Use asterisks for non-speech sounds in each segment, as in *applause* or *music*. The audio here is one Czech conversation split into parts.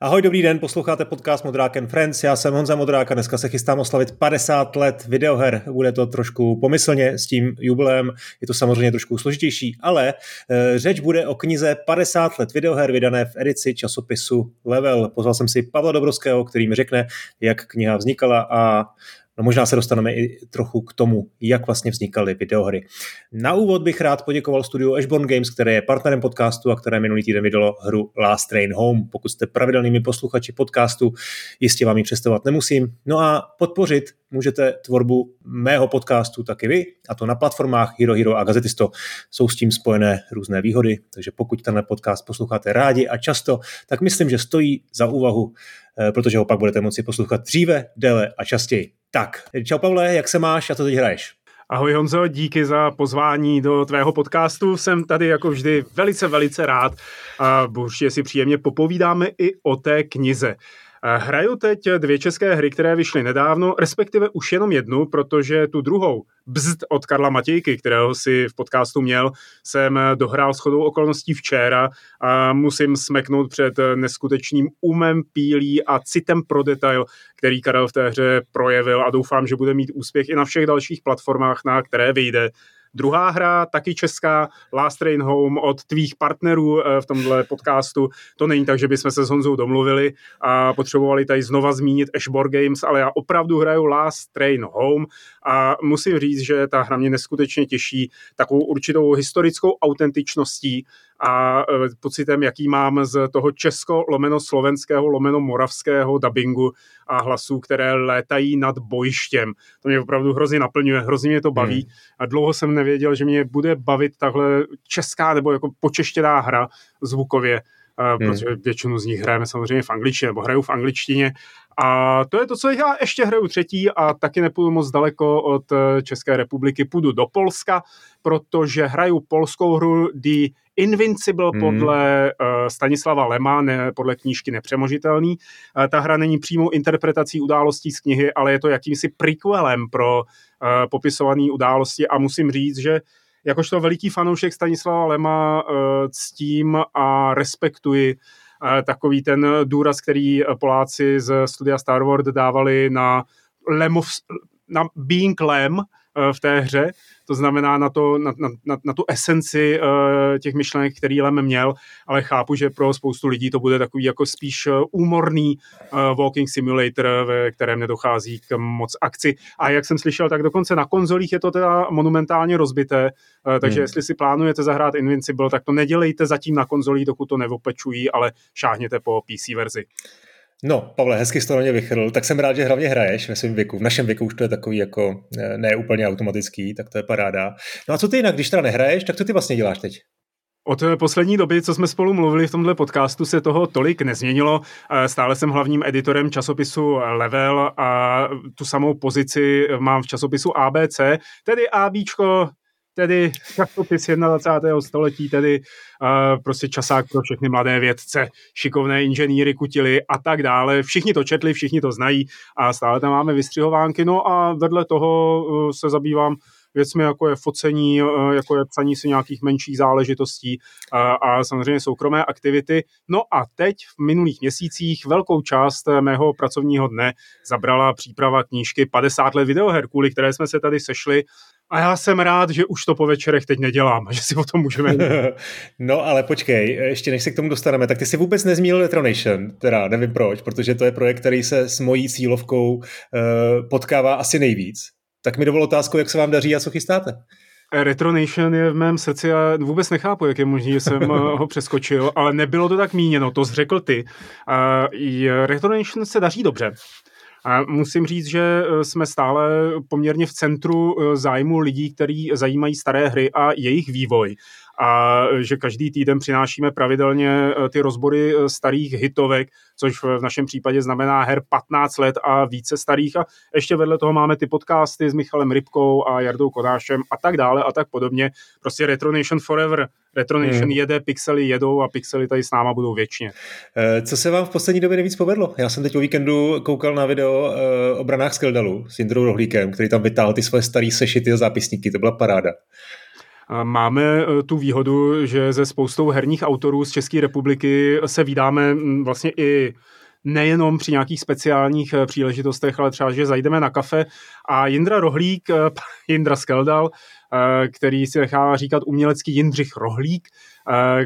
Ahoj, dobrý den, posloucháte podcast Modrák and Friends, já jsem Honza Modrák a dneska se chystám oslavit 50 let videoher. Bude to trošku pomyslně s tím jubilem, je to samozřejmě trošku složitější, ale e, řeč bude o knize 50 let videoher vydané v edici časopisu Level. Pozval jsem si Pavla Dobrovského, který mi řekne, jak kniha vznikala a No možná se dostaneme i trochu k tomu, jak vlastně vznikaly videohry. Na úvod bych rád poděkoval studiu Ashborn Games, které je partnerem podcastu a které minulý týden vydalo hru Last Train Home. Pokud jste pravidelnými posluchači podcastu, jistě vám ji představovat nemusím. No a podpořit můžete tvorbu mého podcastu taky vy, a to na platformách Hero Hero a Gazetisto. Jsou s tím spojené různé výhody, takže pokud tenhle podcast posloucháte rádi a často, tak myslím, že stojí za úvahu, eh, protože ho pak budete moci poslouchat dříve, déle a častěji. Tak, čau Pavle, jak se máš a co teď hraješ? Ahoj Honzo, díky za pozvání do tvého podcastu. Jsem tady jako vždy velice, velice rád a určitě si příjemně popovídáme i o té knize. Hraju teď dvě české hry, které vyšly nedávno, respektive už jenom jednu, protože tu druhou, Bzd od Karla Matějky, kterého si v podcastu měl, jsem dohrál shodou okolností včera a musím smeknout před neskutečným umem pílí a citem pro detail, který Karel v té hře projevil a doufám, že bude mít úspěch i na všech dalších platformách, na které vyjde. Druhá hra, taky česká, Last Train Home od tvých partnerů eh, v tomhle podcastu. To není tak, že bychom se s Honzou domluvili a potřebovali tady znova zmínit Ashbor Games, ale já opravdu hraju Last Train Home a musím říct, že ta hra mě neskutečně těší takovou určitou historickou autentičností a e, pocitem, jaký mám z toho česko lomeno slovenského lomeno moravského dubbingu a hlasů, které létají nad bojištěm. To mě opravdu hrozně naplňuje, hrozně mě to baví hmm. a dlouho jsem nevěděl, že mě bude bavit tahle česká nebo jako počeštěná hra zvukově, hmm. protože většinu z nich hrajeme samozřejmě v angličtině, nebo hraju v angličtině a to je to, co já ještě hraju třetí a taky nepůjdu moc daleko od e, České republiky, půjdu do Polska, protože hraju polskou hru The Invincible hmm. podle uh, Stanislava Lema, ne, podle knížky Nepřemožitelný. Uh, ta hra není přímou interpretací událostí z knihy, ale je to jakýmsi prequelem pro uh, popisované události a musím říct, že jakožto veliký fanoušek Stanislava Lema uh, ctím a respektuji uh, takový ten důraz, který Poláci z studia Star Wars dávali na Lemov, na Being Lem, Eh, v té hře, to znamená na, to, na, na, na tu esenci uh, těch myšlenek, který Lem měl, ale chápu, že pro spoustu lidí to bude takový jako spíš eh, úmorný uh, walking simulator, ve kterém nedochází k moc akci. A jak jsem slyšel, tak dokonce na konzolích je to teda monumentálně rozbité, uh, takže hmm. jestli si plánujete zahrát Invincible, tak to nedělejte zatím na konzolích, dokud to nevopečují, ale šáhněte po PC verzi. No, Pavle, hezky jsi to na mě vychrl. Tak jsem rád, že hlavně hraješ ve svém věku. V našem věku už to je takový jako eh, ne úplně automatický, tak to je paráda. No a co ty jinak, když teda nehraješ, tak co ty vlastně děláš teď? Od poslední doby, co jsme spolu mluvili v tomhle podcastu, se toho tolik nezměnilo. Eh, stále jsem hlavním editorem časopisu Level a tu samou pozici mám v časopisu ABC, tedy ABčko tedy časopis 21. století, tedy uh, prostě časák pro všechny mladé vědce, šikovné inženýry, kutily a tak dále. Všichni to četli, všichni to znají a stále tam máme vystřihovánky. No a vedle toho uh, se zabývám věcmi, jako je focení, uh, jako je psaní si nějakých menších záležitostí a samozřejmě soukromé aktivity. No a teď v minulých měsících velkou část mého pracovního dne zabrala příprava knížky 50 let videoher, kvůli které jsme se tady sešli a já jsem rád, že už to po večerech teď nedělám, *laughs* že si o tom můžeme. no ale počkej, ještě než se k tomu dostaneme, tak ty si vůbec nezmínil Retronation, teda nevím proč, protože to je projekt, který se s mojí cílovkou uh, potkává asi nejvíc. Tak mi dovol otázku, jak se vám daří a co chystáte. Retronation je v mém srdci a vůbec nechápu, jak je možné, že jsem eh, *laughs* ho přeskočil, ale nebylo to tak míněno, to řekl ty. Uh, Retronation se daří dobře. A musím říct, že e, jsme stále poměrně v centru e, zájmu lidí, kteří zajímají staré hry a jejich vývoj a že každý týden přinášíme pravidelně e, ty rozbory starých hitovek, což v našem případě znamená her 15 let a více starých a ještě vedle toho máme ty podcasty s Michalem Rybkou a Jardou Kodášem a tak dále a tak podobně. Prostě Retro Nation Forever. Retro Nation hmm. jede, pixely jedou a pixely tady s náma budou věčně. Eh, co se vám v poslední době nejvíc povedlo? Já jsem teď o víkendu koukal na video eh, o branách Skeldalu s Jindrou Rohlíkem, který tam vytáhl ty svoje staré sešity a zápisníky, to byla paráda. Máme tu výhodu, že ze spoustou herních autorů z České republiky se vydáme vlastně i nejenom při nějakých speciálních eh, příležitostech, ale třeba, že zajdeme na kafe. A Jindra Rohlík, eh, *laughs* Jindra Skeldal, který si nechává říkat umělecký Jindřich Rohlík,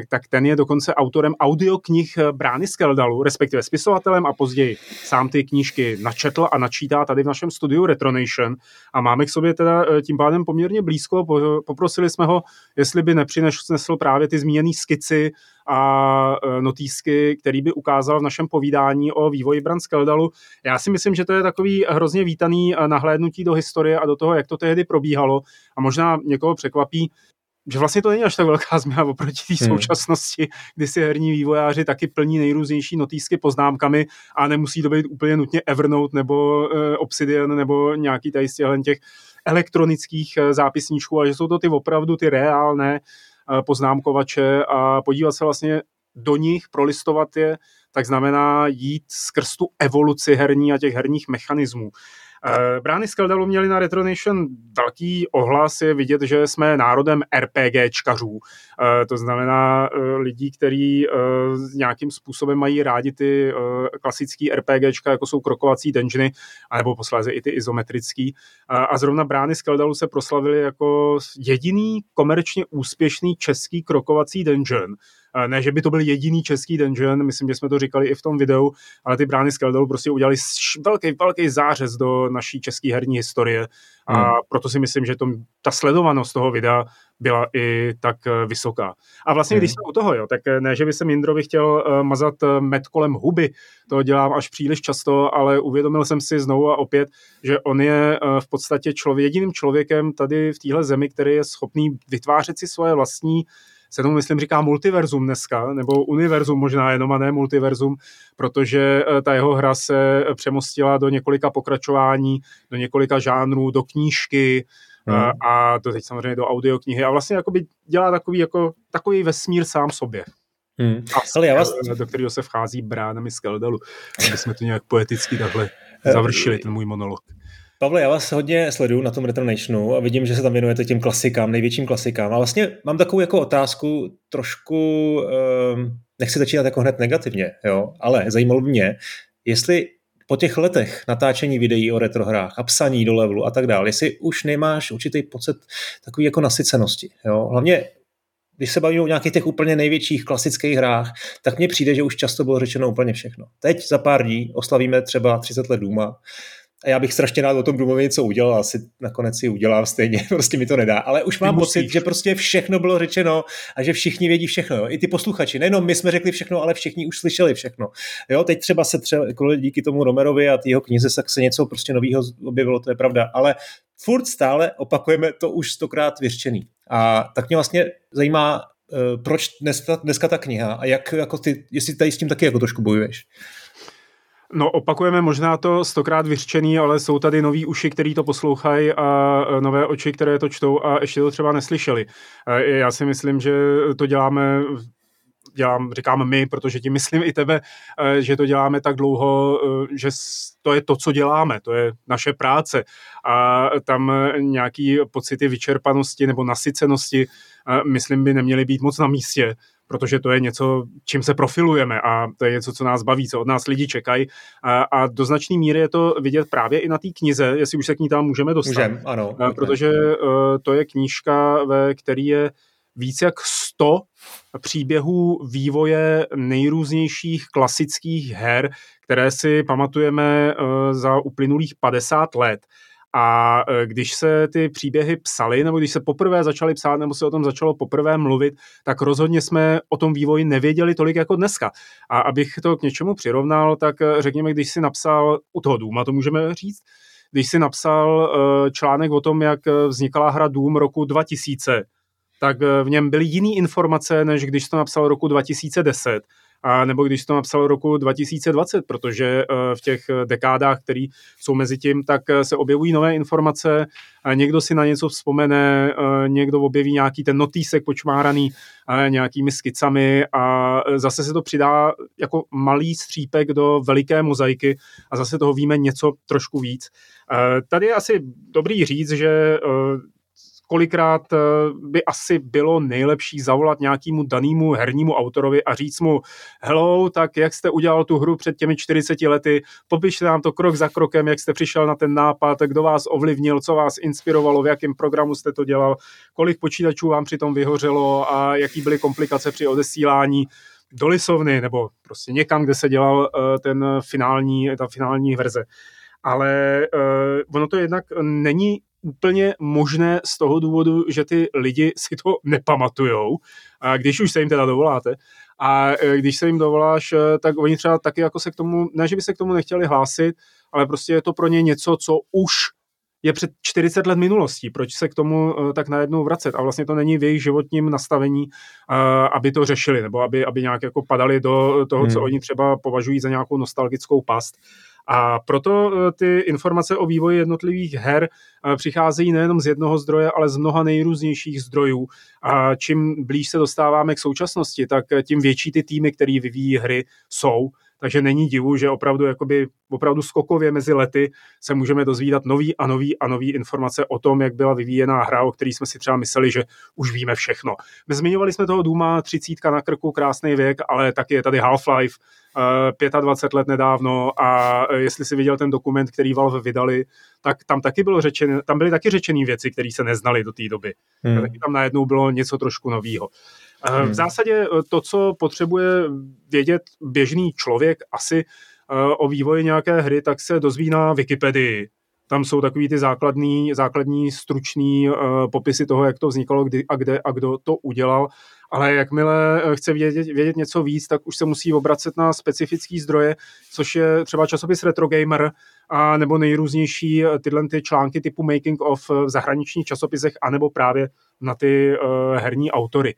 tak ten je dokonce autorem audioknih Brány Skeldalu, respektive spisovatelem a později sám ty knížky načetl a načítá tady v našem studiu Retronation a máme k sobě teda tím pádem poměrně blízko. Poprosili jsme ho, jestli by nepřinesl právě ty zmíněné skici a notýsky, který by ukázal v našem povídání o vývoji Brand Skeldalu. Já si myslím, že to je takový hrozně vítaný nahlédnutí do historie a do toho, jak to tehdy probíhalo a možná někoho překvapí, že vlastně to není až tak velká změna oproti té hmm. současnosti, kdy si herní vývojáři taky plní nejrůznější notýsky poznámkami a nemusí to být úplně nutně Evernote nebo uh, Obsidian nebo nějaký tady z těch elektronických zápisníčků, a že jsou to ty opravdu ty reálné Eh, poznámkovače a podívat se vlastně do nich, prolistovat je, tak znamená jít skrz tu evoluci herní a těch herních mechanismů. Eh, brány Skeldalu měli na Retronation velký ohlas, je vidět, že jsme národem RPGčkařů. Eh, to znamená lidí, kteří nějakým způsobem mají rádi ty klasický RPGčka, jako jsou krokovací dungeony, anebo posléze i ty izometrický. A zrovna Brány Skeldalu se proslavili jako jediný komerčně úspěšný český krokovací dungeon, ne, že by to byl jediný český dungeon, myslím, že jsme to říkali i v tom videu, ale ty brány Skeldelu prostě udělali velký, velký zářez do naší české herní historie a hmm. proto si myslím, že to, ta sledovanost toho videa byla i tak eh, vysoká. A vlastně, hmm. když jsme u toho, jo, tak eh, ne, že by se Mindrovi chtěl mazat met kolem huby, to dělám až příliš často, ale uvědomil jsem si znovu a opět, že on je v podstatě člověk, jediným člověkem tady v téhle zemi, který je schopný vytvářet si svoje vlastní se tomu myslím říká multiverzum dneska, nebo univerzum možná jenom a ne multiverzum, protože eh, ta jeho hra se přemostila do několika pokračování, do několika žánrů, do knížky, Hmm. A, to teď samozřejmě do audioknihy a vlastně jakoby dělá takový, jako, takový vesmír sám sobě. Hmm. A Ale já vás... do kterého se vchází bránami Skeldalu, aby jsme to nějak poeticky takhle eh, završili, ten můj monolog. Pavle, já vás hodně sleduju na tom Retronationu a vidím, že se tam věnujete těm klasikám, největším klasikám. A vlastně mám takovou jako otázku, trošku, um, nechci začínat jako hned negativně, jo, ale zajímalo by mě, jestli po těch letech natáčení videí o retrohrách a psaní do levelu a tak dále, jestli už nemáš určitý pocit takový jako nasycenosti. Jo? Hlavně když se bavíme o nějakých těch úplně největších klasických hrách, tak mně přijde, že už často bylo řečeno úplně všechno. Teď za pár dní oslavíme třeba 30 let Duma a já bych strašně rád o tom Dumovi něco udělal, asi nakonec si udělám stejně, *laughs* prostě mi to nedá. Ale už mám pocit, že prostě všechno bylo řečeno a že všichni vědí všechno. Jo? I ty posluchači. Nejenom my jsme řekli všechno, ale všichni už slyšeli všechno. Jo? Teď třeba se třeba díky tomu Romerovi a jeho knize se něco prostě nového objevilo, to je pravda. Ale furt stále opakujeme to už stokrát vyřčený. A tak mě vlastně zajímá, eh, proč dneska, dneska ta kniha a jak jako ty, jestli tady s tím taky jako trošku bojuješ. No, opakujeme možná to stokrát vyřčený, ale jsou tady noví uši, který to poslouchají a nové oči, které to čtou a ještě to třeba neslyšeli. Já si myslím, že to děláme dělám, říkám my, protože tím myslím i tebe, že to děláme tak dlouho, že to je to, co děláme, to je naše práce a tam nějaký pocity vyčerpanosti nebo nasycenosti, myslím, by neměly být moc na místě, protože to je něco, čím se profilujeme a to je něco, co nás baví, co od nás lidi čekají. A, a do značné míry je to vidět právě i na té knize, jestli už se k ní tam můžeme dostat. Můžem, ano. A, protože uh, to je knížka, ve který je více jak 100 příběhů vývoje nejrůznějších klasických her, které si pamatujeme uh, za uplynulých 50 let. A e, když se ty příběhy psaly, nebo když se poprvé začaly psát, nebo se o tom začalo poprvé mluvit, tak rozhodně jsme o tom vývoji nevěděli tolik jako dneska. A abych to k něčemu přirovnal, tak e, řekněme, když si napsal u toho Důma, to můžeme říct, když si napsal e, článek o tom, jak vznikala hra Dům roku 2000, tak v něm byly jiné informace, než když to napsal roku 2010 a nebo když to napsal roku 2020, protože eh, v těch dekádách, které jsou mezi tím, tak eh, se objevují nové informace, někdo si na něco vzpomene, eh, někdo objeví nějaký ten notýsek počmáraný nějakými skicami a zase se to přidá jako malý střípek do veliké mozaiky a zase toho víme něco trošku víc. Tady je asi dobrý říct, že kolikrát eh, by asi bylo nejlepší zavolat nějakému danému hernímu autorovi a říct mu, hello, tak jak jste udělal tu hru před těmi 40 lety, popište nám to krok za krokem, jak jste přišel na ten nápad, kdo vás ovlivnil, co vás inspirovalo, v jakém programu jste to dělal, kolik počítačů vám přitom vyhořelo a jaký byly komplikace při odesílání do lisovny nebo prostě někam, kde se dělal eh, ten finální, ta finální verze. Ale uh, ono to jednak není úplně možné z toho důvodu, že ty lidi si to nepamatujou, a když už se jim teda dovoláte. A e, když se jim dovoláš, e, tak oni třeba taky jako se k tomu, ne, že by se k tomu nechtěli hlásit, ale prostě je to pro ně něco, co už je před 40 let minulostí. Proč se k tomu uh, tak najednou vracet? A vlastně to není v jejich životním nastavení, aby to řešili, nebo aby, aby nějak jako padali do toho, hmm. co oni třeba považují za nějakou nostalgickou past. A proto eh, ty informace o vývoji jednotlivých her eh, přicházejí nejenom z jednoho zdroje, ale z mnoha nejrůznějších zdrojů. A čím blíž se dostáváme k současnosti, tak eh, tím větší ty týmy, které vyvíjí hry, jsou takže není divu, že opravdu, jakoby, opravdu skokově mezi lety se můžeme dozvídat nový a nový a nový informace o tom, jak byla vyvíjená hra, o který jsme si třeba mysleli, že už víme všechno. My zmiňovali jsme toho Duma, třicítka na krku, krásný věk, ale taky je tady Half-Life, 25 let nedávno a jestli si viděl ten dokument, který Valve vydali, tak tam taky bylo řečen, tam byly taky řečené věci, které se neznaly do té doby. Hmm. taky tam najednou bylo něco trošku nového. Hmm. V zásadě eh, to, co potřebuje vědět běžný člověk asi eh, o vývoji nějaké hry, tak se dozví na Wikipedii. Tam jsou takový ty základní, základní stručný popisy toho, jak to vznikalo, kdy a kde a kdo to udělal. Ale jakmile chce vědět, vědět něco víc, tak už se musí obracet na specifické zdroje, což je třeba časopis Retro Gamer, a nebo nejrůznější tyhle ty články typu Making of v zahraničních časopisech, anebo právě na ty uh, herní autory.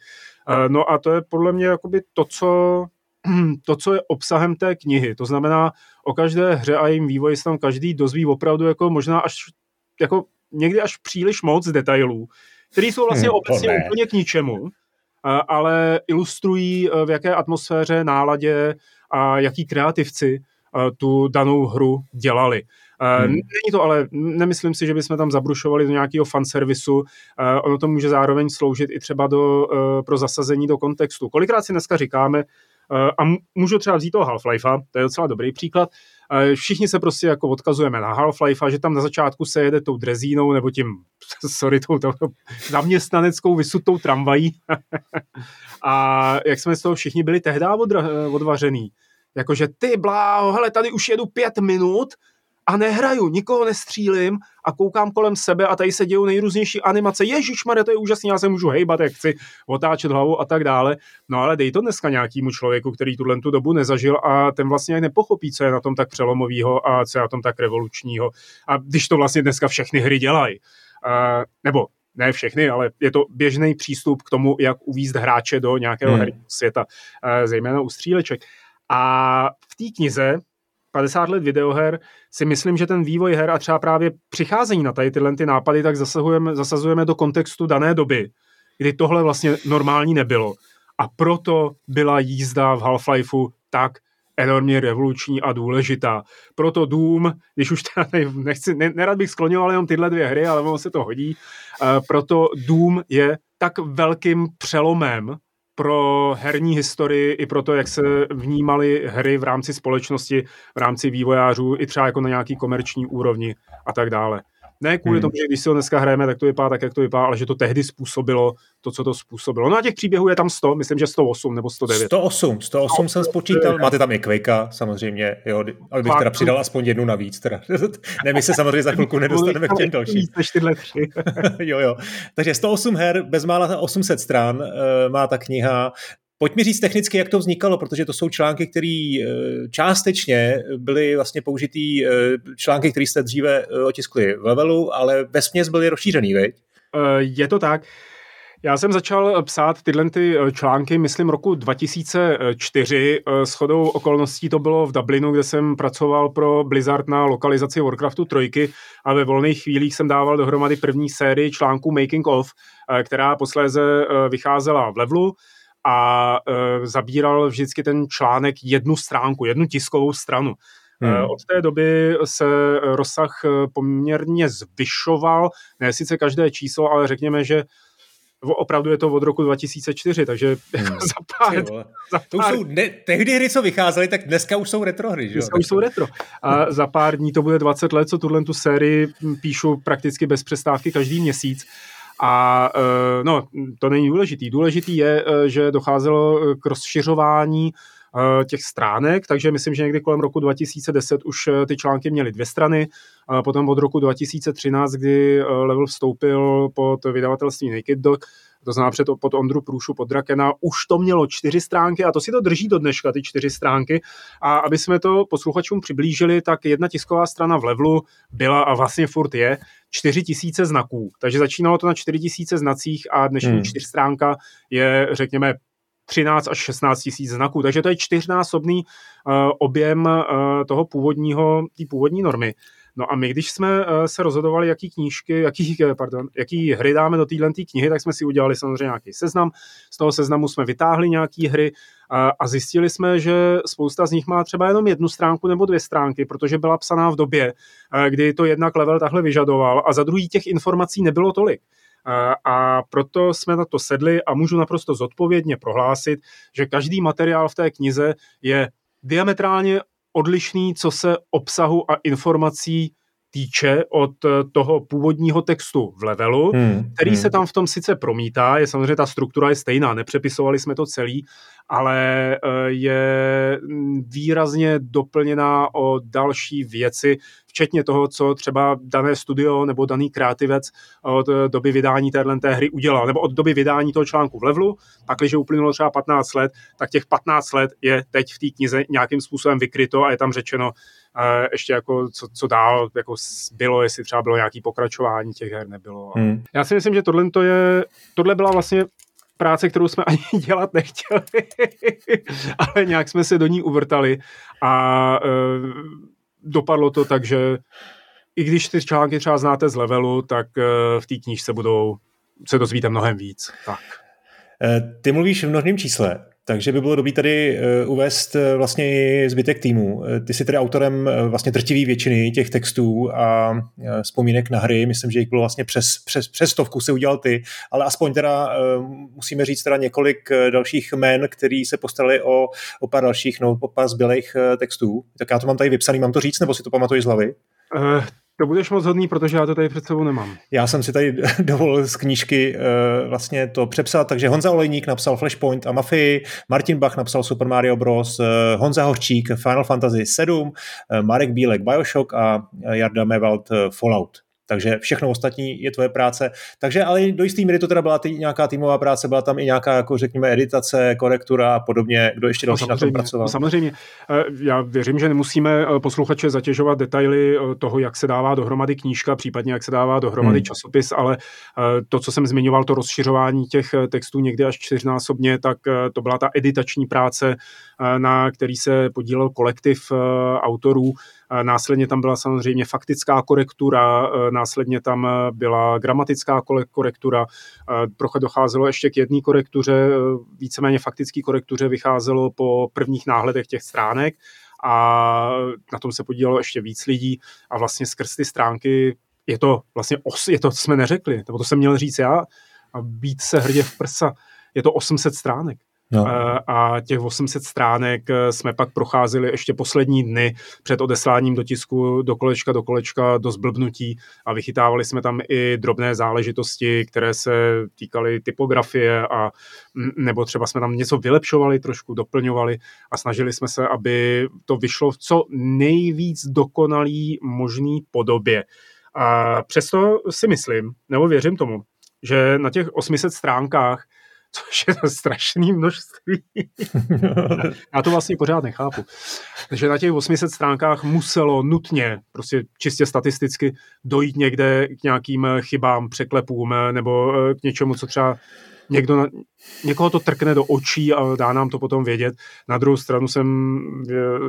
Uh, no a to je podle mě jakoby to, co *clears throat* to, co je obsahem té knihy. To znamená, o každé hře a jejím vývoji se tam každý dozví opravdu jako možná až jako někdy až příliš moc detailů, které jsou vlastně hmm, obecně ne. úplně k ničemu, ale ilustrují v jaké atmosféře, náladě a jaký kreativci tu danou hru dělali. Hmm. Není to ale, nemyslím si, že bychom tam zabrušovali do nějakého fanservisu. Ono to může zároveň sloužit i třeba do, e, pro zasazení do kontextu. Kolikrát si dneska říkáme, a můžu třeba vzít toho Half-Lifea, to je docela dobrý příklad, všichni se prostě jako odkazujeme na Half-Life, že tam na začátku se jede tou drezínou nebo tím, *laughs* sorry, tou, tou zaměstnaneckou vysutou tramvají *laughs* a jak jsme z toho všichni byli tehdy odvařený. Jakože ty bláho, hele, tady už jedu pět minut a nehraju, nikoho nestřílim a koukám kolem sebe a tady se dějou nejrůznější animace. Ježíš to je úžasný, já se můžu hejbat, jak chci, otáčet hlavu a tak dále. No ale dej to dneska nějakému člověku, který tuhle tu dobu nezažil a ten vlastně nepochopí, co je na tom tak přelomového a co je na tom tak revolučního. A když to vlastně dneska všechny hry dělají. Uh, nebo ne všechny, ale je to běžný přístup k tomu, jak uvízt hráče do nějakého hmm. herního světa, uh, zejména u stříleček. A v té knize 50 let videoher si myslím, že ten vývoj her a třeba právě přicházení na tady tyhle ty nápady, tak zasahujeme, zasazujeme do kontextu dané doby, kdy tohle vlastně normální nebylo. A proto byla jízda v Half-Lifeu tak enormně revoluční a důležitá. Proto Doom, když už teda nechci, ne, nerad bych skloňoval jenom tyhle dvě hry, ale ono se to hodí, uh, proto Doom je tak velkým přelomem pro herní historii i pro to, jak se vnímaly hry v rámci společnosti, v rámci vývojářů, i třeba jako na nějaký komerční úrovni a tak dále. Ne kvůli hmm. tomu, že když si ho dneska hrajeme, tak to vypadá tak, jak to vypadá, ale že to tehdy způsobilo to, co to způsobilo. No a těch příběhů je tam 100, myslím, že 108 nebo 109. 108, 108 jsem spočítal. Máte tam i Quakea, samozřejmě, jo, ale bych teda přidal aspoň jednu navíc. Teda. *laughs* ne, my se samozřejmě za chvilku nedostaneme k těm dalším. *laughs* Jo, jo. Takže 108 her, bezmála 800 stran uh, má ta kniha. Pojď mi říct technicky, jak to vznikalo, protože to jsou články, které eh, částečně byly vlastně použitý, eh, články, které jste dříve eh, otiskli v levelu, ale ve směs byly rozšířený, veď? Je to tak. Já jsem začal psát tyhle ty články, myslím, roku 2004. S chodou okolností to bylo v Dublinu, kde jsem pracoval pro Blizzard na lokalizaci Warcraftu 3 a ve volných chvílích jsem dával dohromady první sérii článků Making of, která posléze vycházela v levelu a e, zabíral vždycky ten článek jednu stránku, jednu tiskovou stranu. Hmm. Od té doby se rozsah poměrně zvyšoval, ne sice každé číslo, ale řekněme, že opravdu je to od roku 2004, takže *laughs* hmm. za pár... Za pár to už jsou ne, tehdy hry, co vycházely, tak dneska už jsou retro hry, že Dneska už jsou retro. A za pár dní to bude 20 let, co tuhle tu sérii píšu prakticky bez přestávky každý měsíc. A e, no, to není důležitý. Důležitý je, e, že docházelo k rozšiřování Eh, těch stránek, takže myslím, že někdy kolem roku 2010 už eh, ty články měly dvě strany, potom od roku 2013, kdy eh, Level vstoupil pod vydavatelství Naked Dog, to znamená před, pod Ondru Průšu, pod Drakena, už to mělo čtyři stránky a to si to drží do dneška, ty čtyři stránky. A aby jsme to posluchačům přiblížili, tak jedna tisková strana v Levelu byla a vlastně furt je čtyři tisíce znaků. Takže začínalo to na čtyři tisíce znacích a dnešní hmm. čtyřstránka je, řekněme, 13 až 16 tisíc znaků. Takže to je čtyřnásobný uh, objem uh, toho původního, té původní normy. No a my, když jsme uh, se rozhodovali, jaký knížky, jaký, pardon, jaký hry dáme do téhle knihy, tak jsme si udělali samozřejmě nějaký seznam. Z toho seznamu jsme vytáhli nějaké hry a, a zjistili jsme, že spousta z nich má třeba jenom jednu stránku nebo dvě stránky, protože byla psaná v době, kdy to jednak level takhle vyžadoval a za druhý těch informací nebylo tolik. A proto jsme na to sedli a můžu naprosto zodpovědně prohlásit, že každý materiál v té knize je diametrálně odlišný, co se obsahu a informací týče od toho původního textu v levelu, hmm, který hmm. se tam v tom sice promítá, je samozřejmě ta struktura je stejná, nepřepisovali jsme to celý, ale eh, je výrazně doplněná o další věci, včetně toho, co třeba dané studio nebo daný kreativec od doby vydání téhle té hry udělal, nebo od doby vydání toho článku v levelu, pak, když uplynulo třeba 15 let, tak těch 15 let je teď v té knize nějakým způsobem vykryto a je tam řečeno ještě jako co, co dál jako bylo, jestli třeba bylo nějaký pokračování těch her, nebylo. Hmm. Já si myslím, že tohle, to je, tohle byla vlastně práce, kterou jsme *laughs* ani dělat nechtěli, *laughs* ale nějak jsme se do ní uvrtali a uh, dopadlo to tak, že i když ty články třeba znáte z levelu, tak uh, v té knížce budou, se dozvíte mnohem víc. Tak. E, ty mluvíš v množném čísle. Takže by bylo dobré tady eh, uvést eh, vlastně i zbytek týmu. Eh, ty jsi tedy autorem vlastně drtivý většiny těch textů a vzpomínek na hry. Myslím, že jich bylo vlastně přes, přes, přes stovku se udělal ty, ale aspoň teda musíme říct teda několik dalších jmén, který se postarali o, o pár dalších, no, o pár zbylých textů. Tak já to mám tady vypsaný, mám to říct, nebo si to pamatuji z hlavy? Uh, to budeš moc hodný, protože já to tady před sebou nemám. Já jsem si tady *laughs* dovolil z knížky uh, vlastně to přepsat, takže Honza Olejník napsal Flashpoint a Mafii, Martin Bach napsal Super Mario Bros., uh, Honza Horčík Final Fantasy 7, uh, eh, Marek Bílek Bioshock a Jarda Mevald Fallout takže všechno ostatní je tvoje práce. Takže ale do jistý míry to teda byla tý, nějaká týmová práce, byla tam i nějaká, jako řekněme, editace, korektura a podobně. Kdo ještě další no, na tom pracoval? No, samozřejmě. Eh, já věřím, že nemusíme eh, posluchače zatěžovat detaily eh, toho, jak se dává dohromady knížka, případně jak se dává dohromady hmm. časopis, ale to, co jsem zmiňoval, to rozšiřování těch textů někdy až čtyřnásobně, tak to byla ta editační práce, na který se podílel kolektiv autorů, Následně tam byla samozřejmě faktická korektura, e, následně tam e, byla gramatická korektura, e, docházelo ještě k jedné korektuře, víceméně faktické korektuře vycházelo po prvních náhledech těch stránek a na tom se podílelo ještě víc lidí a vlastně skrz ty stránky je to vlastně, os, je to, co jsme neřekli, nebo to jsem měl říct já, a být se hrdě v prsa, je to 800 stránek. No. Eh, a těch 800 stránek eh, jsme pak procházeli ještě poslední dny před odesláním do tisku do kolečka do kolečka do zblbnutí a vychytávali jsme tam i drobné záležitosti, které se týkaly typografie a nebo třeba jsme tam něco vylepšovali, trošku doplňovali a snažili jsme se, aby to vyšlo v co nejvíc dokonalý možný podobě. A přesto si myslím, nebo věřím tomu, že na těch 800 stránkách což je to strašné množství. Já to vlastně pořád nechápu. Takže na těch 800 stránkách muselo nutně, prostě čistě statisticky, dojít někde k nějakým chybám, překlepům nebo eh, k něčemu, co třeba někdo, někoho to trkne do očí a dá nám to potom vědět. Na druhou stranu jsem,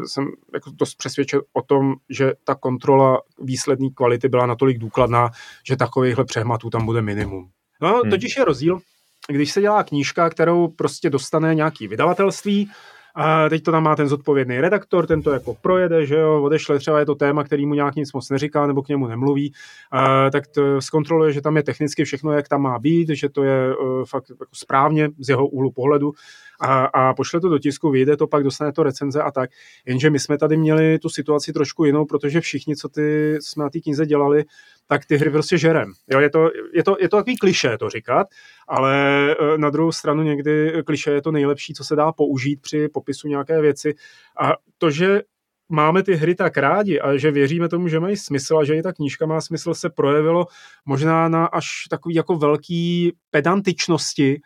jsem jako dost přesvědčen o tom, že ta kontrola výsledné kvality byla natolik důkladná, že takovýchhle přehmatů tam bude minimum. No, hmm. totiž je rozdíl když se dělá knížka, kterou prostě dostane nějaký vydavatelství, A teď to tam má ten zodpovědný redaktor, ten to jako projede, že jo, odešle třeba je to téma, který mu nějak nic moc neříká nebo k němu nemluví, a, tak to zkontroluje, že tam je technicky všechno, jak tam má být, že to je uh, fakt jako správně z jeho úhlu pohledu a, a pošle to do tisku, vyjde to, pak dostane to recenze a tak. Jenže my jsme tady měli tu situaci trošku jinou, protože všichni, co ty jsme na té knize dělali, tak ty hry prostě žerem. Jo, je, to, je, to, je to takový kliše to říkat, ale e, na druhou stranu někdy kliše je to nejlepší, co se dá použít při popisu nějaké věci. A to, že máme ty hry tak rádi a že věříme tomu, že mají smysl a že i ta knížka má smysl, se projevilo možná na až takový jako velký pedantičnosti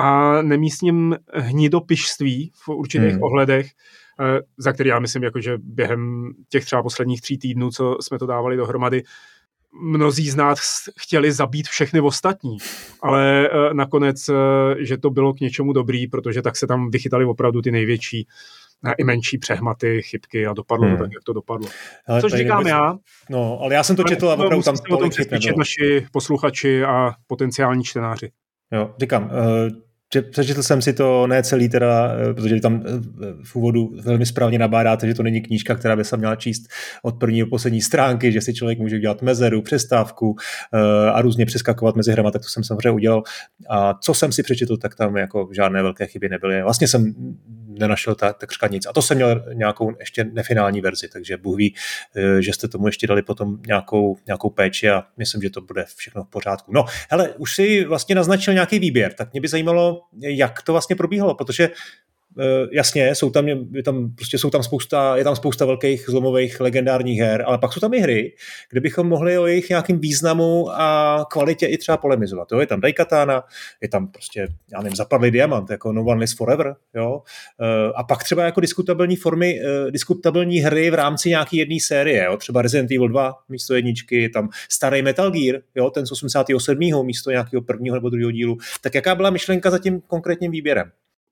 a nemístním hnidopišství v určitých hmm. ohledech, e, za který já myslím, jako, že během těch třeba posledních tří týdnů, co jsme to dávali dohromady, mnozí z nás chtěli zabít všechny ostatní, ale uh, nakonec, uh, že to bylo k něčemu dobrý, protože tak se tam vychytali opravdu ty největší a i menší přehmaty, chybky a dopadlo hmm. to tak, jak to dopadlo. Ale Což říkám nebez... já. No, ale já jsem to četl a opravdu tam o tom přesvědčit naši posluchači a potenciální čtenáři. Jo, říkám, přečetl jsem si to ne celý teda, eh, protože tam eh, v úvodu velmi správně nabádáte, že to není knížka, která by se měla číst od první do poslední stránky, že si člověk může udělat mezeru, přestávku eh, a různě přeskakovat mezi hrama, tak to jsem samozřejmě udělal. A co jsem si přečetl, tak tam jako žádné velké chyby nebyly. Vlastně jsem nenašel tak, takřka nic. A to jsem měl nějakou ještě nefinální verzi, takže Bůh ví, že jste tomu ještě dali potom nějakou, nějakou péči a myslím, že to bude všechno v pořádku. No, hele, už si vlastně naznačil nějaký výběr, tak mě by zajímalo, jak to vlastně probíhalo, protože Eh, jasně, jsou tam, je tam, prostě jsou tam spousta, je tam spousta velkých zlomových legendárních her, ale pak jsou tam i hry, kde bychom mohli o jejich nějakým významu a kvalitě i třeba polemizovat. Jo? Je tam Daikatana, je tam prostě, já nevím, zapadlý diamant, jako No One Lives Forever, jo? Eh, a pak třeba jako diskutabilní formy, eh, diskutabilní hry v rámci nějaké jedné série, jo? třeba Resident Evil 2 místo jedničky, tam starý Metal Gear, jo? ten z 87. místo nějakého prvního nebo druhého dílu. Tak jaká byla myšlenka za tím konkrétním výběrem?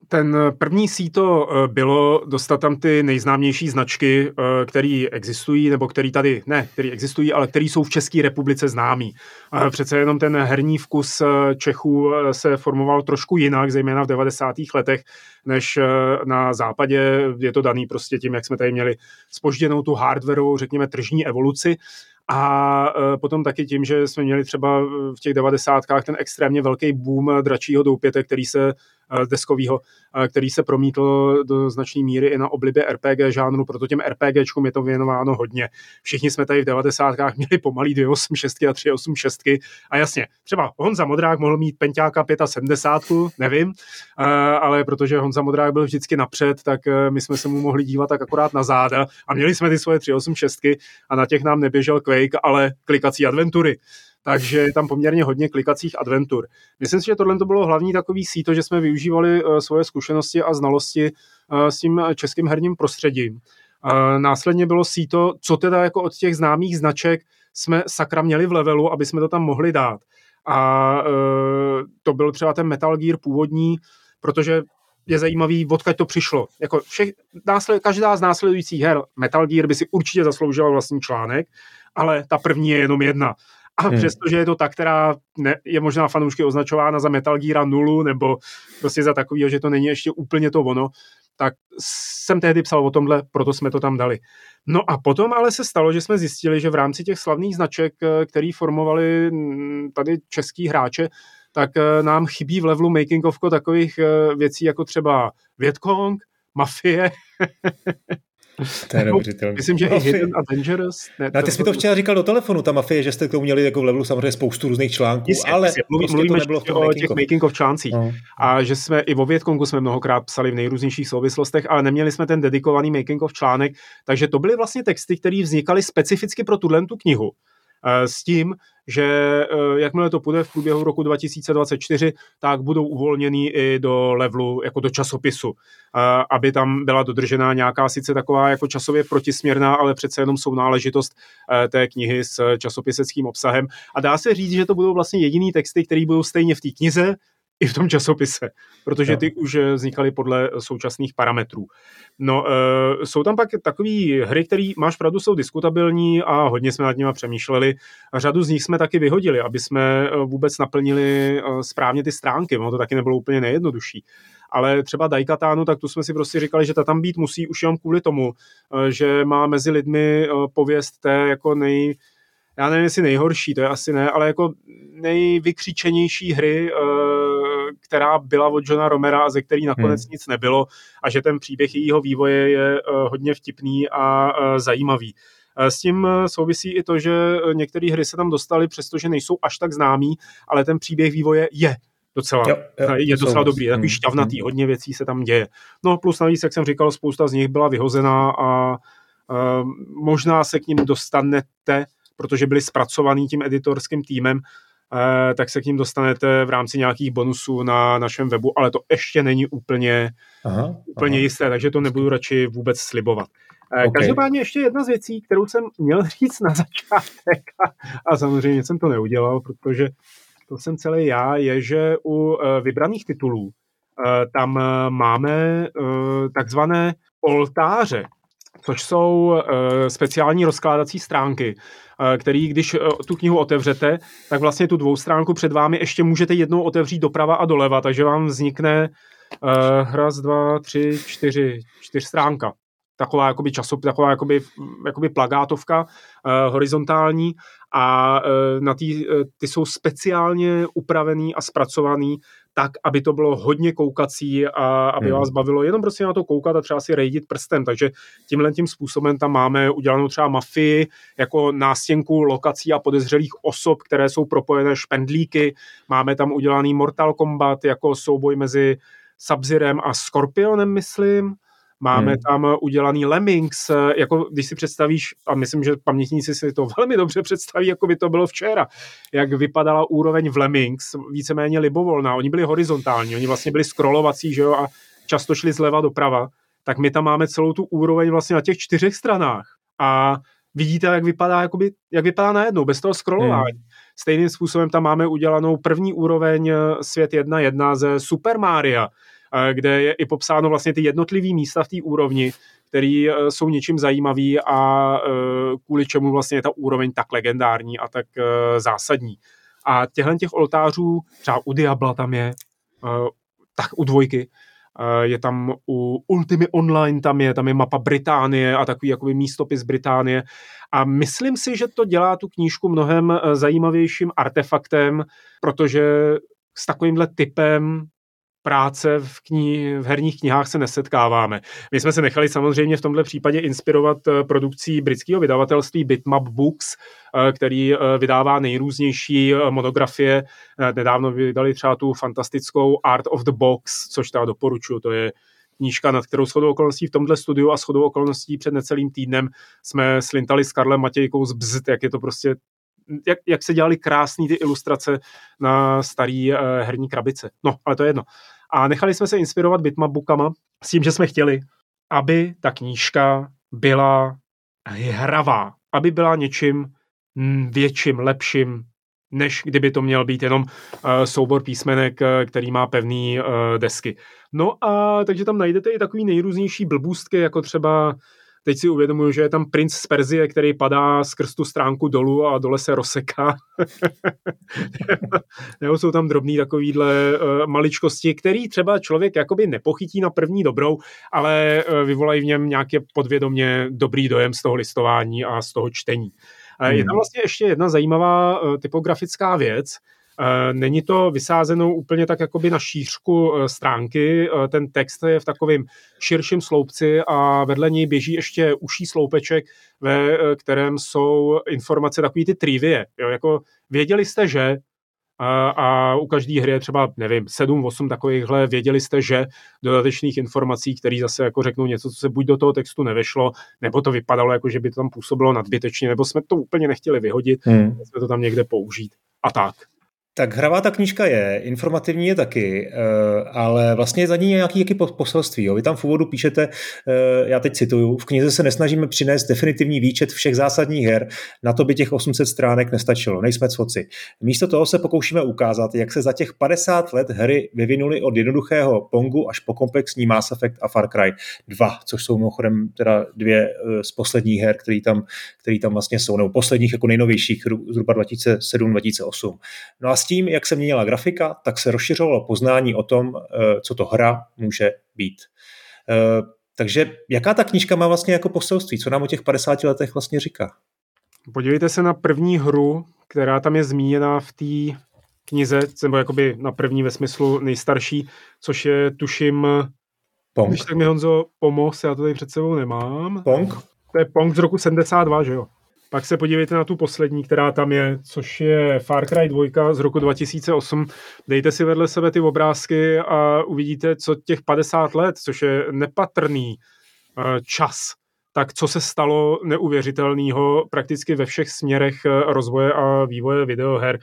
Ten první síto eh, bylo dostat tam ty nejznámější značky, eh, které existují, nebo které tady, ne, které existují, ale které jsou v České republice známí. Přece jenom ten herní vkus eh, Čechů se formoval trošku jinak, zejména v 90. letech, než na západě. Je to daný prostě tím, jak jsme tady měli spožděnou tu hardwareovou, řekněme, tržní evoluci. A potom taky tím, že jsme měli třeba v těch devadesátkách ten extrémně velký boom dračího doupěte, který se Eh, deskového, eh, který se promítl do značné míry i na oblibě RPG žánru, proto těm RPGčkům je to věnováno hodně. Všichni jsme tady v 90. měli pomalý 286 a 386 a jasně, třeba Honza Modrák mohl mít Pentiáka 75, nevím, eh, ale protože Honza Modrák byl vždycky napřed, tak my jsme se mu mohli dívat tak akorát na záda a měli jsme ty svoje 386 a na těch nám neběžel Quake, ale klikací adventury takže je tam poměrně hodně klikacích adventur. Myslím si, že tohle to bylo hlavní takový síto, že jsme využívali uh, svoje zkušenosti a znalosti uh, s tím českým herním prostředím. Následně bylo síto, co teda jako od těch známých značek jsme sakra měli v levelu, aby jsme to tam mohli dát. A to byl třeba ten Metal Gear původní, protože je zajímavý, odkud to přišlo. Jako všech, násled, každá z následujících her Metal Gear by si určitě zasloužila vlastní článek, ale ta první je jenom jedna. A hmm. přestože je to ta, která ne, je možná fanoušky označována za Metal Gear 0 nebo prostě za takový, že to není ještě úplně to ono, tak jsem tehdy psal o tomhle, proto jsme to tam dali. No a potom ale se stalo, že jsme zjistili, že v rámci těch slavných značek, eh, který formovali mm, tady český hráče, tak eh, nám chybí v levelu making ofko takových eh, věcí jako třeba Vietcong, Mafie, *laughs* To je neuvěřitelné. Myslím, že i Hidden a Dangerous. Ne, no, ty jsi mi to včera říkal do telefonu, ta mafie, že jste k tomu měli jako v levelu samozřejmě spoustu různých článků, jistě, ale jistě. Mluví, prostě to nebylo v tom o těch making of článcích. No. A že jsme i o Větkongu jsme mnohokrát psali v nejrůznějších souvislostech, ale neměli jsme ten dedikovaný making of článek, takže to byly vlastně texty, které vznikaly specificky pro tuhle tu knihu. Eh, s tím, že eh, jakmile to půjde v průběhu roku 2024, tak budou uvolněný i do levelu, jako do časopisu, eh, aby tam byla dodržená nějaká sice taková jako časově protisměrná, ale přece jenom jsou náležitost té knihy s časopiseckým obsahem. A dá se říct, že to budou vlastně jediný texty, které budou stejně v té knize, i v tom časopise, protože ty už vznikaly podle současných parametrů. No, e, jsou tam pak takové hry, které, máš pravdu, jsou diskutabilní a hodně jsme nad nimi přemýšleli. A řadu z nich jsme taky vyhodili, aby jsme vůbec naplnili správně ty stránky. Ono to taky nebylo úplně nejjednodušší ale třeba Daikatánu, tak tu jsme si prostě říkali, že ta tam být musí už jenom kvůli tomu, že má mezi lidmi pověst té jako nej, já nevím, jestli nejhorší, to je asi ne, ale jako nejvykřičenější hry, eh, která byla od Johna Romera a ze který nakonec hmm. nic nebylo a že ten příběh jejího vývoje je eh, hodně vtipný a eh, zajímavý. S tím souvisí i to, že některé hry se tam dostaly, přestože nejsou až tak známý, ale ten příběh vývoje je docela, jo, jo, je docela dobrý, je takový hmm. šťavnatý, hmm. hodně věcí se tam děje. No plus navíc, jak jsem říkal, spousta z nich byla vyhozená a, a možná se k ním dostanete protože byly zpracovaný tím editorským týmem, eh, tak se k ním dostanete v rámci nějakých bonusů na našem webu, ale to ještě není úplně, aha, úplně aha. jisté, takže to nebudu radši vůbec slibovat. Eh, okay. Každopádně ještě jedna z věcí, kterou jsem měl *laughs* říct na začátek a, a samozřejmě jsem to neudělal, protože to jsem celý já, je, že u eh, vybraných titulů tam máme takzvané oltáře, což jsou speciální rozkládací stránky, Eh, který, když eh, tu knihu otevřete, tak vlastně tu dvoustránku před vámi ještě můžete jednou otevřít doprava a doleva, takže vám vznikne raz, dva, tři, čtyři, čtyř stránka taková jakoby časop, taková jakoby, jakoby plagátovka uh, horizontální a uh, na tý, uh, ty jsou speciálně upravený a zpracovaný tak, aby to bylo hodně koukací a aby hmm. vás bavilo jenom prostě na to koukat a třeba si rejdit prstem. Takže tímhle tím způsobem tam máme udělanou třeba mafii jako nástěnku lokací a podezřelých osob, které jsou propojené špendlíky. Máme tam udělaný Mortal Kombat jako souboj mezi sub a Scorpionem, myslím. Máme hmm. tam udělaný Lemmings, jako když si představíš, a myslím, že pamětníci si to *laughs* velmi dobře představí, jako by to bylo včera, jak vypadala úroveň v Lemmings, víceméně libovolná. Oni byli horizontální, oni vlastně byli scrollovací, že jo, a často šli zleva doprava. Tak my tam máme celou tu úroveň vlastně na těch čtyřech stranách. A vidíte, jak vypadá, jakoby, jak vypadá najednou, bez toho scrollování. Hmm. Stejným způsobem tam máme udělanou první úroveň svět 1.1 ze Super Mario, kde je i popsáno vlastně ty jednotlivé místa v té úrovni, které e, jsou něčím zajímavý a e, kvůli čemu vlastně je ta úroveň tak legendární a tak zásadní. A těchto těch oltářů, třeba u Diabla tam je, tak u dvojky, je tam u Ultimy Online, tam je, tam je mapa Británie a takový jakoby místopis Británie. A myslím si, že to dělá tu knížku mnohem zajímavějším artefaktem, protože s takovýmhle typem práce v, kni- v herních knihách se nesetkáváme. My jsme se nechali samozřejmě v tomto případě inspirovat eh, produkcí britského vydavatelství Bitmap Books, eh, který eh, vydává nejrůznější monografie. Nedávno vydali třeba tu fantastickou Art of the Box, což teda doporučuji, to je knížka, nad kterou shodou okolností v tomhle studiu a shodou okolností před necelým týdnem jsme slintali s Karlem Matějkou z Bzd, jak je to prostě jak, jak se dělali krásné ty ilustrace na starý uh, herní krabice. No, ale to je jedno. A nechali jsme se inspirovat bitmapbookama s tím, že jsme chtěli, aby ta knížka byla hravá, aby byla něčím větším, lepším, než kdyby to měl být jenom uh, soubor písmenek, uh, který má pevný uh, desky. No a takže tam najdete i takový nejrůznější blbůstky, jako třeba Teď si uvědomuju, že je tam princ z Perzie, který padá skrz tu stránku dolů a dole se rozseká. *laughs* Nebo jsou tam drobný takovýhle uh, maličkosti, který třeba člověk jakoby nepochytí na první dobrou, ale uh, vyvolají v něm nějaké podvědomě dobrý dojem z toho listování a z toho čtení. Je tam hmm. vlastně ještě jedna zajímavá uh, typografická věc, Eh, není to vysázeno úplně tak jakoby na šířku eh, stránky, eh, ten text je v takovém širším sloupci a vedle něj běží ještě uší sloupeček, ve kterém jsou informace takový ty trivie. Jo, jako věděli jste, že a, a u každé hry je třeba, nevím, 7-8 takovýchhle, věděli jste, že dodatečných informací, které zase jako řeknou něco, co se buď do toho textu nevešlo, nebo to vypadalo jako, že by to tam působilo nadbytečně, nebo jsme to úplně nechtěli vyhodit, hmm. jsme to tam někde použít a tak. Tak hravá ta knížka je, informativní je taky, eh, ale vlastně je za ní nějaký jaký poselství. Jo. Vy tam v úvodu píšete, eh, já teď cituju, v knize se nesnažíme přinést definitivní výčet všech zásadních her, na to by těch 800 stránek nestačilo, nejsme cvoci. Místo toho se pokoušíme ukázat, jak se za těch 50 let hry vyvinuly od jednoduchého Pongu až po komplexní Mass Effect a Far Cry 2, což jsou mimochodem teda dvě eh, z posledních her, které tam, který tam vlastně jsou, nebo posledních jako nejnovějších, zhruba 2007-2008. No a s tím, jak se měnila grafika, tak se rozšiřovalo poznání o tom, eh, co to hra může být. Eh, takže jaká ta knížka má vlastně jako poselství? Co nám o těch 50 letech vlastně říká? Podívejte se na první hru, která tam je zmíněna v té knize, nebo jakoby na první ve smyslu nejstarší, což je, tuším, Pong. Když tak mi Honzo pomoz, já to tady před sebou nemám. Pong? To je Pong z roku 72, že jo? Pak se podívejte na tu poslední, která tam je, což je Far Cry 2 z roku 2008. Dejte si vedle sebe ty obrázky a uvidíte, co těch 50 let, což je nepatrný eh, čas, tak co se stalo neuvěřitelného prakticky ve všech směrech eh, rozvoje a vývoje videoher.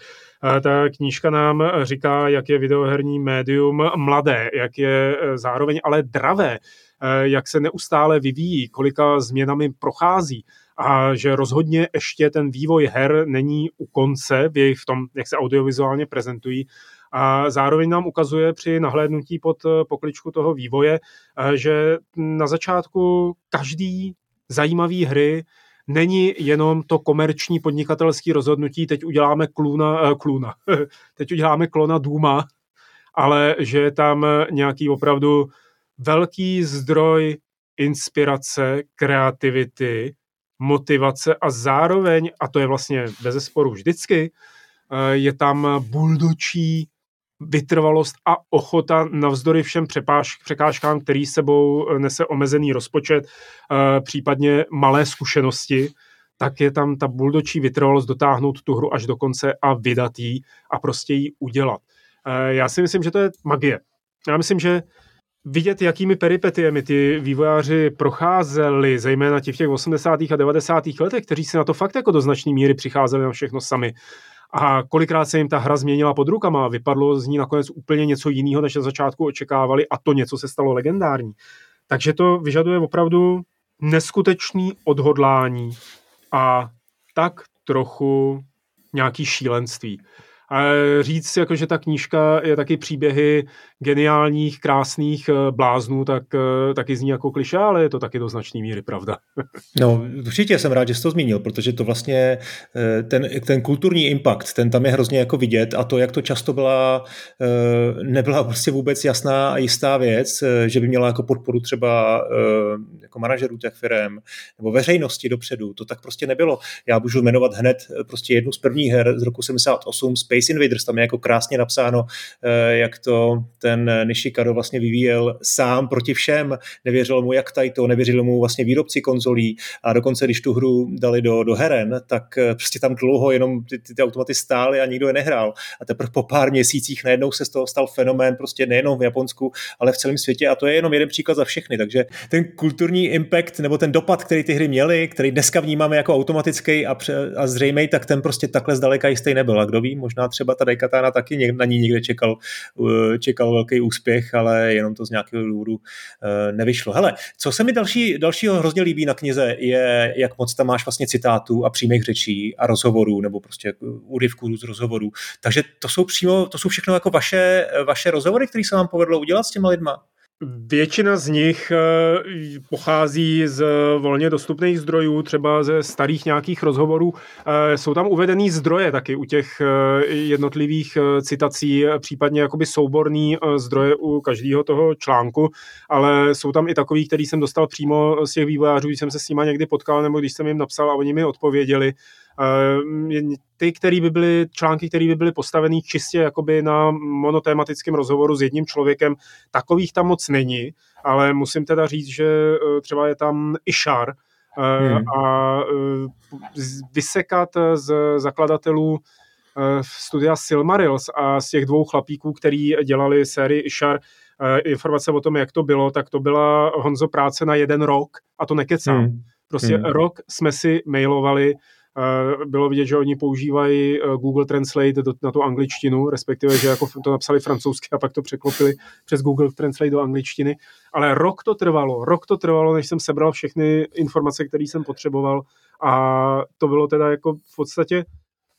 Eh, ta knížka nám říká, jak je videoherní médium mladé, jak je zároveň ale dravé, jak se neustále vyvíjí, kolika změnami prochází a že rozhodně ještě ten vývoj her není u konce v jejich v tom, jak se audiovizuálně prezentují, a zároveň nám ukazuje při nahlédnutí pod eh, pokličku toho vývoje, eh, že na začátku každý zajímavý hry není jenom to komerční podnikatelské rozhodnutí, teď uděláme kluna, eh, kluna, *laughs* teď uděláme klona Duma, ale že je tam nějaký opravdu velký zdroj inspirace, kreativity, motivace a zároveň, a to je vlastně bez sporu vždycky, eh, je tam buldočí vytrvalost a ochota navzdory všem přepáž, překážkám, který sebou eh, nese omezený rozpočet, eh, případně malé zkušenosti, tak je tam ta buldočí vytrvalost dotáhnout tu hru až do konce a vydat ji a prostě ji udělat. Já si myslím, že to je magie. Já myslím, že vidět, jakými peripetiemi ty vývojáři procházeli, zejména ti v těch 80. a 90. letech, kteří si na to fakt jako do značné míry přicházeli na všechno sami. A kolikrát se jim ta hra změnila pod rukama vypadlo z ní nakonec úplně něco jiného, než na začátku očekávali a to něco se stalo legendární. Takže to vyžaduje opravdu neskutečný odhodlání a tak trochu nějaký šílenství. A říct, jako, že ta knížka je taky příběhy geniálních, krásných eh, bláznů, tak eh, taky zní jako kliše, ale je to taky do značné míry pravda. *laughs* no, určitě jsem rád, že jsi to zmínil, protože to vlastně eh, ten, ten kulturní impact, ten tam je hrozně jako vidět a to, jak to často byla, nebyla prostě vůbec jasná a jistá věc, že by měla jako podporu třeba jako manažerů těch firm nebo veřejnosti dopředu, to tak prostě nebylo. Já můžu jmenovat hned prostě jednu z prvních her z roku 78, Space Invaders, tam je jako krásně napsáno, jak to ten Nishikado vlastně vyvíjel sám proti všem, nevěřil mu jak Taito, nevěřil mu vlastně výrobci konzolí a dokonce, když tu hru dali do, do heren, tak eh, prostě tam dlouho jenom ty, ty, ty automaty stály a nikdo je nehrál. A teprve po pár měsících najednou se z toho stal fenomén prostě nejenom v Japonsku, ale v celém světě a to je jenom jeden příklad za všechny. Takže ten kulturní impact nebo ten dopad, který ty hry měly, který dneska vnímáme jako automatický a, a zřejmý, tak ten prostě takhle zdaleka jistý nebyl. A kdo ví, možná třeba ta Daikatana taky na ní někde čekal, eh, čekal velký úspěch, ale jenom to z nějakého důvodu eh, nevyšlo. Hele, co se mi další, dalšího hrozně líbí na knize, je, jak moc tam máš vlastně citátů a přímých řečí a rozhovorů, nebo prostě úryvků z rozhovorů. Takže to jsou přímo, to jsou všechno jako vaše, vaše rozhovory, které se vám povedlo udělat s těma lidma? Většina z nich eh, pochází z volně dostupných zdrojů, třeba ze starých nějakých rozhovorů. Eh, jsou tam uvedený zdroje taky u těch eh, jednotlivých citací, případně jakoby souborný zdroje u každého toho článku, ale jsou tam i takový, který jsem dostal přímo z těch vývojářů, když jsem se s nimi někdy potkal, nebo když jsem jim napsal a oni mi odpověděli. Ehm, ty, který by byly, články, které by byly postavený čistě jakoby na monotématickém rozhovoru s jedním člověkem, takových tam moc není, ale musím teda říct, že eh, třeba je tam Ishar eh, hmm. a eh, vysekat z zakladatelů studia Silmarils a z těch dvou chlapíků, který dělali sérii Ishar, informace o tom, jak to bylo, tak to byla Honzo práce na jeden rok a to nekecám. Hmm. Prostě hmm. rok jsme si mailovali bylo vidět, že oni používají Google Translate na tu angličtinu, respektive, že jako to napsali francouzsky a pak to překlopili přes Google Translate do angličtiny. Ale rok to trvalo, rok to trvalo, než jsem sebral všechny informace, které jsem potřeboval a to bylo teda jako v podstatě,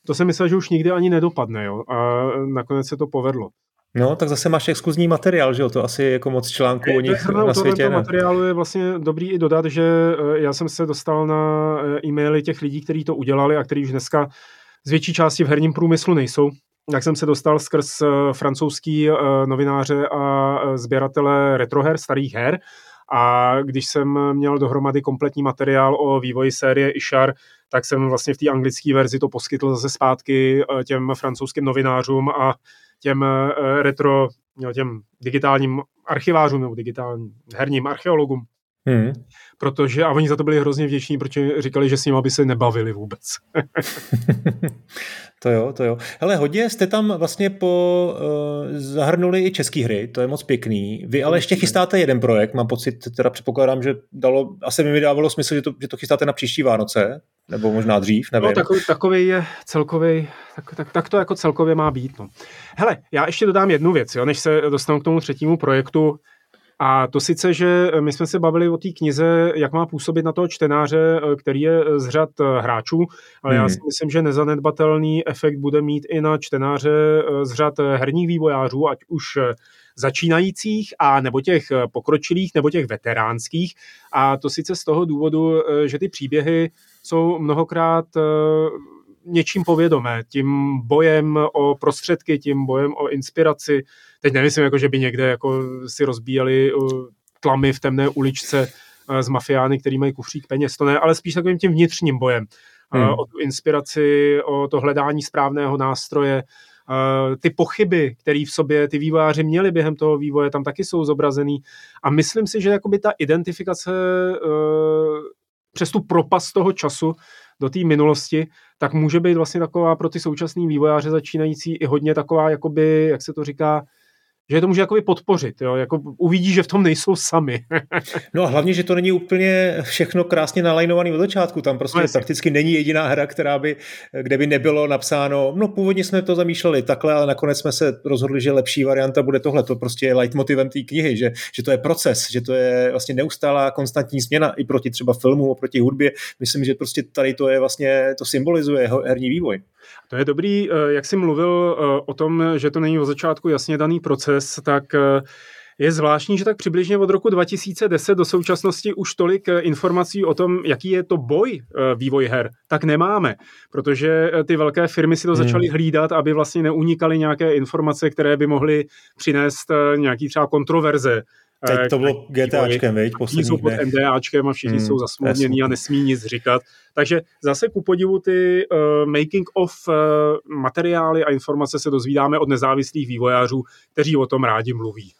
to jsem myslel, že už nikdy ani nedopadne, jo, a nakonec se to povedlo. No, tak zase máš exkluzní materiál, že jo? To asi jako moc článků o nich na světě. To materiálu je vlastně dobrý i dodat, že eh, já jsem se dostal na eh, e-maily těch lidí, kteří to udělali a kteří už dneska z větší části v herním průmyslu nejsou. Jak jsem se dostal skrz eh, francouzský novináře a sběratele retroher, starých her, a když jsem měl dohromady kompletní materiál o vývoji série Ishar, tak jsem vlastně v té anglické verzi to poskytl zase zpátky těm francouzským novinářům a těm eh, retro, těm digitálním archivářům nebo digitálním herním archeologům. Hmm. Protože, a oni za to byli hrozně vděční, protože říkali, že s nimi by se nebavili vůbec. *laughs* to jo, to jo. Hele, hodně jste tam vlastně po, uh, zahrnuli i české hry, to je moc pěkný. Vy ale ještě chystáte jeden projekt, mám pocit, teda předpokládám, že dalo, asi mi dávalo smysl, že to, že to chystáte na příští Vánoce, nebo možná dřív, nevím. No, takový, takový je celkový, tak, tak, tak, to jako celkově má být. No. Hele, já ještě dodám jednu věc, jo, než se dostanu k tomu třetímu projektu. A to sice, že my jsme se bavili o té knize, jak má působit na toho čtenáře, který je z řad hráčů, ale hmm. já si myslím, že nezanedbatelný efekt bude mít i na čtenáře z řad herních vývojářů, ať už začínajících a nebo těch pokročilých, nebo těch veteránských. A to sice z toho důvodu, že ty příběhy jsou mnohokrát eh, něčím povědomé, tím bojem o prostředky, tím bojem o inspiraci. Teď nemyslím, jako, že by někde jako si rozbíjeli eh, tlamy v temné uličce eh, z mafiány, který mají kufřík peněz, to ne, ale spíš takovým tím vnitřním bojem. Hmm. O tu inspiraci, o to hledání správného nástroje, ty pochyby, které v sobě ty vývojáři měli během toho vývoje, tam taky jsou zobrazený. A myslím si, že jakoby ta identifikace přes tu propast toho času do té minulosti, tak může být vlastně taková pro ty současné vývojáře začínající i hodně taková, jakoby, jak se to říká, že to může jakoby podpořit, jo? Jako uvidí, že v tom nejsou sami. *laughs* no a hlavně, že to není úplně všechno krásně nalajnovaný od začátku, tam prostě no, prakticky není jediná hra, která by, kde by nebylo napsáno, no původně jsme to zamýšleli takhle, ale nakonec jsme se rozhodli, že lepší varianta bude tohle, to prostě je leitmotivem té knihy, že, že to je proces, že to je vlastně neustálá konstantní změna i proti třeba filmu, proti hudbě, myslím, že prostě tady to je vlastně, to symbolizuje herní vývoj. To je dobrý, eh, jak jsi mluvil eh, o tom, že to není od začátku jasně daný proces, tak eh, je zvláštní, že tak přibližně od roku 2010 do současnosti už tolik informací o tom, jaký je to boj vývoj her, tak nemáme, protože ty velké firmy si to hmm. začaly hlídat, aby vlastně neunikaly nějaké informace, které by mohly přinést nějaký třeba kontroverze Teď to bylo GTAčkem, veď? Všichni jsou pod NDAčkem a všichni hmm, jsou zasmluvnění a nesmí nic říkat. Takže zase ku podivu ty uh, making of uh, materiály a informace se dozvídáme od nezávislých vývojářů, kteří o tom rádi mluví.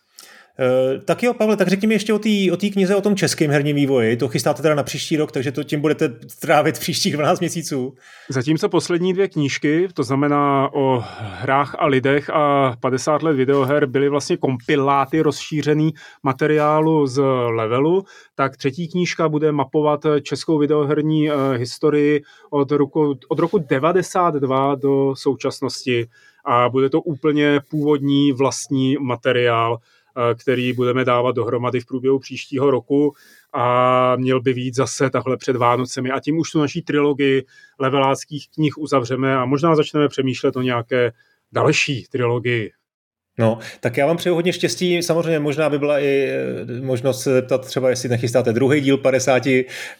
Uh, tak jo, Pavle, tak řekni mi ještě o té o knize o tom českém herním vývoji. To chystáte teda na příští rok, takže to tím budete trávit příštích 12 měsíců. Zatímco poslední dvě knížky, to znamená o hrách a lidech a 50 let videoher, byly vlastně kompiláty rozšířený materiálu z levelu, tak třetí knížka bude mapovat českou videoherní uh, historii od roku, od roku 92 do současnosti a bude to úplně původní vlastní materiál, který budeme dávat dohromady v průběhu příštího roku a měl by víc zase tahle před Vánocemi a tím už tu naší trilogii leveláckých knih uzavřeme a možná začneme přemýšlet o nějaké další trilogii. No, tak já vám přeju hodně štěstí. Samozřejmě možná by byla i eh, možnost se zeptat třeba, jestli nechystáte druhý díl 50,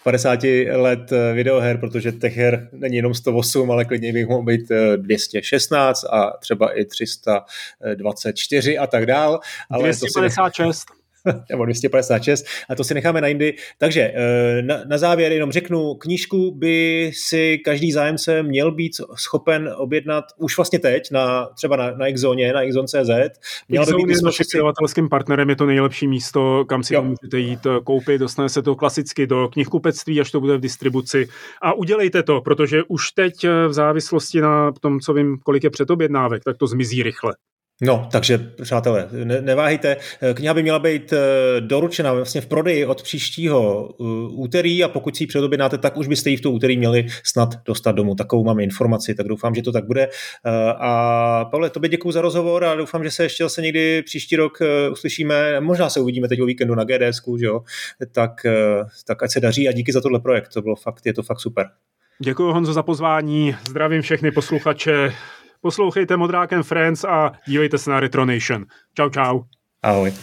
50 let eh, videoher, protože těch her není jenom 108, ale klidně bych mohl být 216 eh, a třeba i 324 a tak dál. Ale 256. To si *laughs* nebo 256, a to si necháme na jindy. Takže eh, na, na závěr jenom řeknu, knížku by si každý zájemce měl být schopen objednat už vlastně teď, na, třeba na, na Xzone, na Xzone.cz. Měl by být je naším vydavatelským partnerem, je to nejlepší místo, kam si jo. můžete jít eh, koupit, dostane se to klasicky do knihkupectví, až to bude v distribuci. A udělejte to, protože už teď eh, v závislosti na tom, co vím, kolik je předobjednávek, tak to zmizí rychle. No, takže přátelé, ne, neváhejte. Kniha by měla být eh, doručena vlastně v prodeji od příštího uh, úterý a pokud si ji předobědnáte, tak už byste ji v tu úterý měli snad dostat domů. Takovou mám informaci, tak doufám, že to tak bude. A Pavle, tobě děkuji za rozhovor a doufám, že se ještě zase někdy příští rok uslyšíme. Možná se uvidíme teď o víkendu na GDS, že jo? Tak, tak ať se daří a díky za tohle projekt. To bylo fakt, je to fakt super. Děkuji Honzo za pozvání, zdravím všechny posluchače, poslouchejte Modrákem Friends a dívejte se na Retro Nation. Čau, čau. Ahoj.